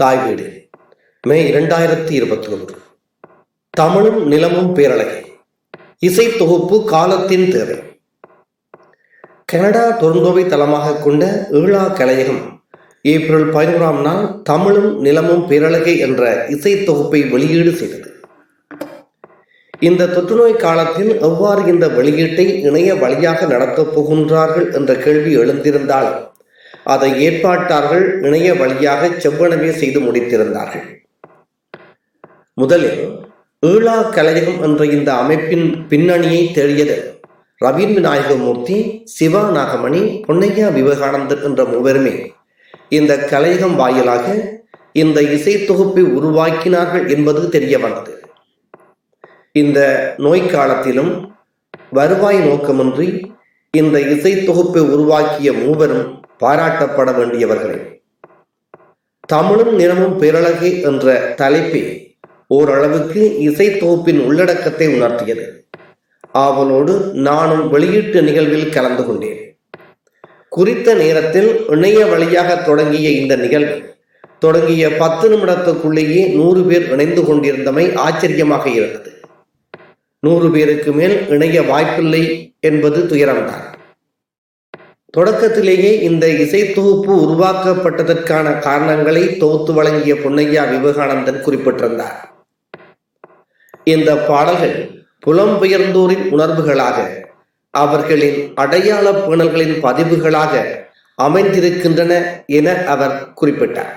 தாய் வீடு மே இரண்டாயிரத்தி இருபத்தி ஒன்று. தமிழும் நிலமும் பேரழகை. இசை தொகுப்பு காலத்தின் தேவை. கனடா டொரண்டோவை தளமாக கொண்ட ஈழா கலையகம் ஏப்ரல் பதினோராம் நாள் தமிழும் நிலமும் பேரழகை என்ற இசை தொகுப்பை வெளியீடு செய்தது. இந்த தொற்றுநோய் காலத்தில் எவ்வாறு இந்த வெளியீட்டை இணைய வழியாக நடத்தப் போகின்றார்கள் என்ற கேள்வி எழுந்திருந்தாலும் அதை ஏற்பாட்டார்கள் இணைய வழியாக செவ்வனவே செய்து முடித்திருந்தார்கள். முதலில் ஈழா கலையகம் என்ற இந்த அமைப்பின் பின்னணியை தேடியது ரவீன் விநாயகமூர்த்தி சிவா நாகமணி பொன்னையா விவேகானந்தர் என்ற மூவருமே. இந்த கலையகம் வாயிலாக இந்த இசை தொகுப்பை உருவாக்கினார்கள் என்பது தெரிய வந்தது இந்த நோய் காலத்திலும் வருவாய் நோக்கமின்றி இந்த இசை தொகுப்பை உருவாக்கிய மூவரும் பாராட்டப்பட வேண்டியவர்களே. தமிழும் நிறமும் பேரழகே என்ற தலைப்பை ஓரளவுக்கு இசை தொகுப்பின் உள்ளடக்கத்தை உணர்த்தியது. ஆவலோடு நானும் வெளியீட்டு நிகழ்வில் கலந்து கொண்டேன். குறித்த நேரத்தில் இணைய வழியாக தொடங்கிய இந்த நிகழ்வு தொடங்கிய பத்து நிமிடத்துக்குள்ளேயே நூறு பேர் இணைந்து கொண்டிருந்தமை ஆச்சரியமாக இருந்தது. நூறு பேருக்கு மேல் இணைய வாய்ப்பில்லை என்பது துயரம்தான். தொடக்கத்திலேயே இந்த இசை தொகுப்பு உருவாக்கப்பட்டதற்கான காரணங்களை தொகுத்து வழங்கிய பொன்னையா விவேகானந்தன் குறிப்பிட்டிருந்தார். இந்த பாடல்கள் புலம்பெயர்ந்தோரின் உணர்வுகளாக அவர்களின் அடையாள பேணல்களின் பதிவுகளாக அமைந்திருக்கின்றன என அவர் குறிப்பிட்டார்.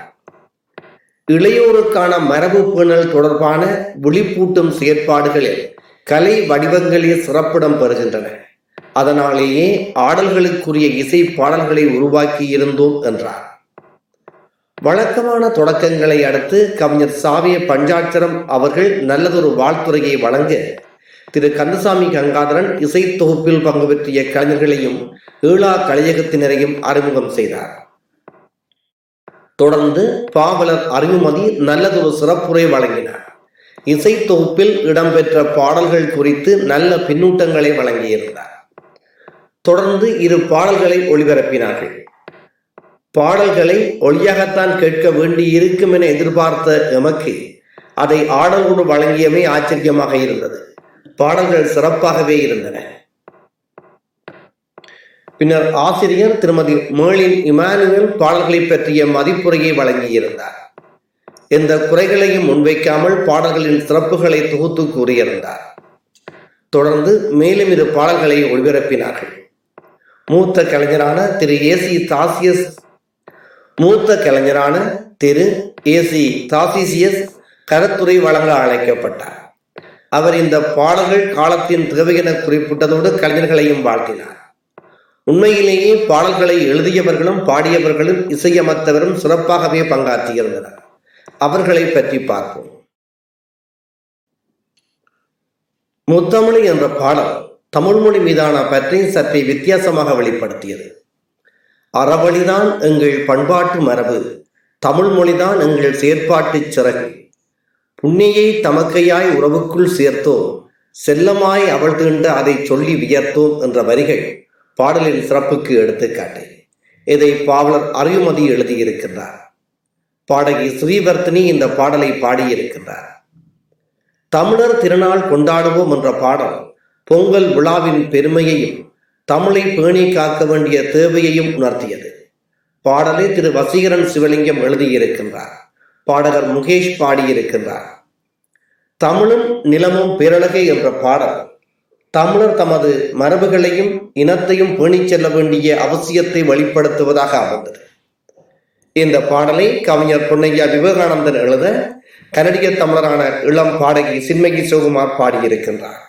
இளையோருக்கான மரபு பேணல் தொடர்பான விழிப்பூட்டும் செயற்பாடுகளில் கலை வடிவங்களே சிறப்பிடம் பெறுகின்றன. அதனாலேயே ஆடல்களுக்குரிய இசை பாடல்களை உருவாக்கி இருந்தோம் என்றார். வழக்கமான தொடக்கங்களை அடுத்து கவிஞர் சாவிய பஞ்சாட்சரம் அவர்கள் நல்லதொரு வாழ்த்துறையை வழங்க திரு. கந்தசாமி கங்காதரன் இசை தொகுப்பில் பங்கு பெற்றிய கலைஞர்களையும் ஈழா கலையகத்தினரையும் அறிமுகம் செய்தார். தொடர்ந்து பாவலர் அறிவுமதி நல்லதொரு சிறப்புரை வழங்கினார். இசை தொகுப்பில் இடம்பெற்ற பாடல்கள் குறித்து நல்ல பின்னூட்டங்களை வழங்கியிருந்தார். தொடர்ந்து இரு பாடல்களை ஒளிபரப்பினார்கள். பாடல்களை ஒளியாகத்தான் கேட்க வேண்டி இருக்கும் என எதிர்பார்த்த எமக்கு அதை ஆடலோடு வழங்கியமே ஆச்சரியமாக இருந்தது. பாடல்கள் சிறப்பாகவே இருந்தன. பின்னர் ஆசிரியர் திருமதி மேலின் இமானுவல் பாடல்களை பற்றிய மதிப்புரையை வழங்கியிருந்தார். எந்த குறைகளையும் முன்வைக்காமல் பாடல்களின் சிறப்புகளை தொகுத்து கூறியிருந்தார். தொடர்ந்து மேலும் இரு பாடல்களை ஒளிபரப்பினார்கள். மூத்த கலைஞரான திரு ஏசி தாசியஸ் மூத்த கலைஞரான திரு ஏசி தாசிசியஸ் கரத்துறை வழங்க அழைக்கப்பட்டார். அவர் இந்த பாடல்கள் காலத்தின் தேவை குறிப்பிட்டதோடு கலைஞர்களையும் வாழ்த்தினார். உண்மையிலேயே பாடல்களை எழுதியவர்களும் பாடியவர்களும் இசையமர்த்தவரும் சிறப்பாகவே பங்காற்றியிருந்தனர் அவர்களை பற்றி பார்ப்போம். முத்தமிழ் என்ற பாடல் தமிழ்மொழி மீதான பற்றை சற்றே வித்தியாசமாக வெளிப்படுத்தியது. அறவழிதான் எங்கள் பண்பாட்டு மரபு தமிழ்மொழிதான் எங்கள் செயற்பாட்டு சிறகு. புண்ணியை தமக்கையாய் உறவுக்குள் சேர்த்தோம் செல்லமாய் அவள் தீண்ட அதை சொல்லி வியர்த்தோம் என்ற வரிகள் பாடலின் சிறப்புக்கு எடுத்துக்காட்டு. இதை பாவலர் அறிவுமதி எழுதியிருக்கின்றார். பாடகி ஸ்ரீவர்த்தினி இந்த பாடலை பாடியிருக்கின்றார். தமிழர் திருநாள் கொண்டாடுவோம் என்ற பாடல் பொங்கல் விழாவின் பெருமையையும் தமிழை பேணி காக்க வேண்டிய தேவையையும் உணர்த்தியது. பாடலை திரு வசீகரன் சிவலிங்கம் எழுதியிருக்கின்றார். பாடகர் முகேஷ் பாடியிருக்கின்றார். தமிழும் நிலமும் பேரழகை என்ற பாடல். தமிழர் தமது மரபுகளையும் இனத்தையும் பேணிச் செல்ல வேண்டிய அவசியத்தை வெளிப்படுத்துவதாக அமைந்தது. இந்த பாடலை கவிஞர் பொன்னையா விவேகானந்தன் எழுத கனடிய தமிழரான இளம் பாடகி சின்மகி சிவகுமார் பாடியிருக்கின்றார்.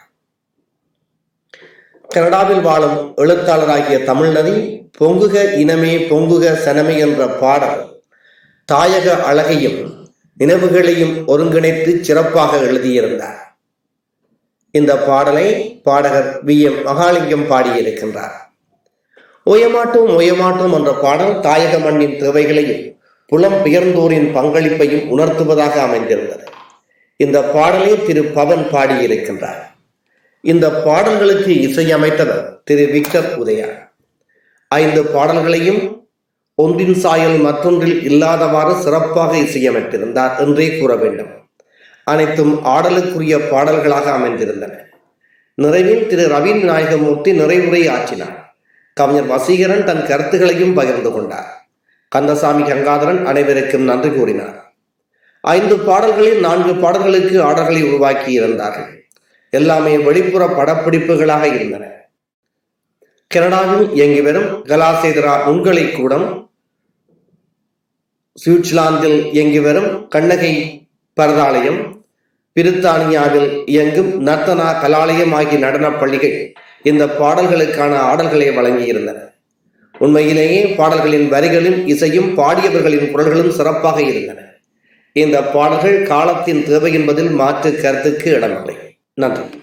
கனடாவில் வாழும் எழுத்தாளராகிய தமிழ்நதி பொங்குக இனமே பொங்குக சனமே என்ற பாடல் தாயக அழகையும் நினைவுகளையும் ஒருங்கிணைத்து சிறப்பாக எழுதியிருந்தார். இந்த பாடலை பாடகர் வி. எம். மகாலிங்கம் பாடியிருக்கின்றார். ஓயமாட்டோம் ஓயமாட்டோம் என்ற பாடல் தாயக மண்ணின் தேவைகளையும் புலம் பெயர்ந்தோரின் பங்களிப்பையும் உணர்த்துவதாக அமைந்திருந்தது. இந்த பாடலை திரு. பவன் பாடியிருக்கின்றார். இந்த பாடல்களுக்கு இசையமைத்தவர் திரு விக்டர் உதயா. ஐந்து பாடல்களையும் ஒன்றின் சாயல் மற்றொன்றில் இல்லாதவாறு சிறப்பாக இசையமைத்திருந்தார் என்றே கூற வேண்டும். அனைத்தும் ஆடலுக்குரிய பாடல்களாக அமைந்திருந்தன. நிறைவில் திரு ரவீன் நாயகமூர்த்தி நிறைவுரை ஆற்றினார். கவிஞர் வசீகரன் தன் கருத்துக்களையும் பகிர்ந்து கொண்டார். கந்தசாமி கங்காதரன் அனைவருக்கும் நன்றி கூறினார். ஐந்து பாடல்களில் நான்கு பாடல்களுக்கு ஆடல்களை உருவாக்கி இருந்தார்கள் எல்லாமே வெளிப்புற படப்பிடிப்புகளாக இருந்தன. கனடாவில் இயங்கி வரும் கலாசேதரா நுண்கலை கூடம் சுவிட்சர்லாந்தில் இயங்கி வரும் கண்ணகை பரதாலயம் பிரித்தானியாவில் இயங்கும் நர்த்தனா கலாலயம் ஆகிய நடனப் பள்ளிகள் இந்த பாடல்களுக்கான ஆடல்களை வழங்கியிருந்தன. உண்மையிலேயே பாடல்களின் வரிகளும் இசையும் பாடியவர்களின் குரல்களும் சிறப்பாக இருந்தன. இந்த பாடல்கள் காலத்தின் தேவை என்பதில் மாற்று கருத்துக்கு இடமில்லை. நன்றி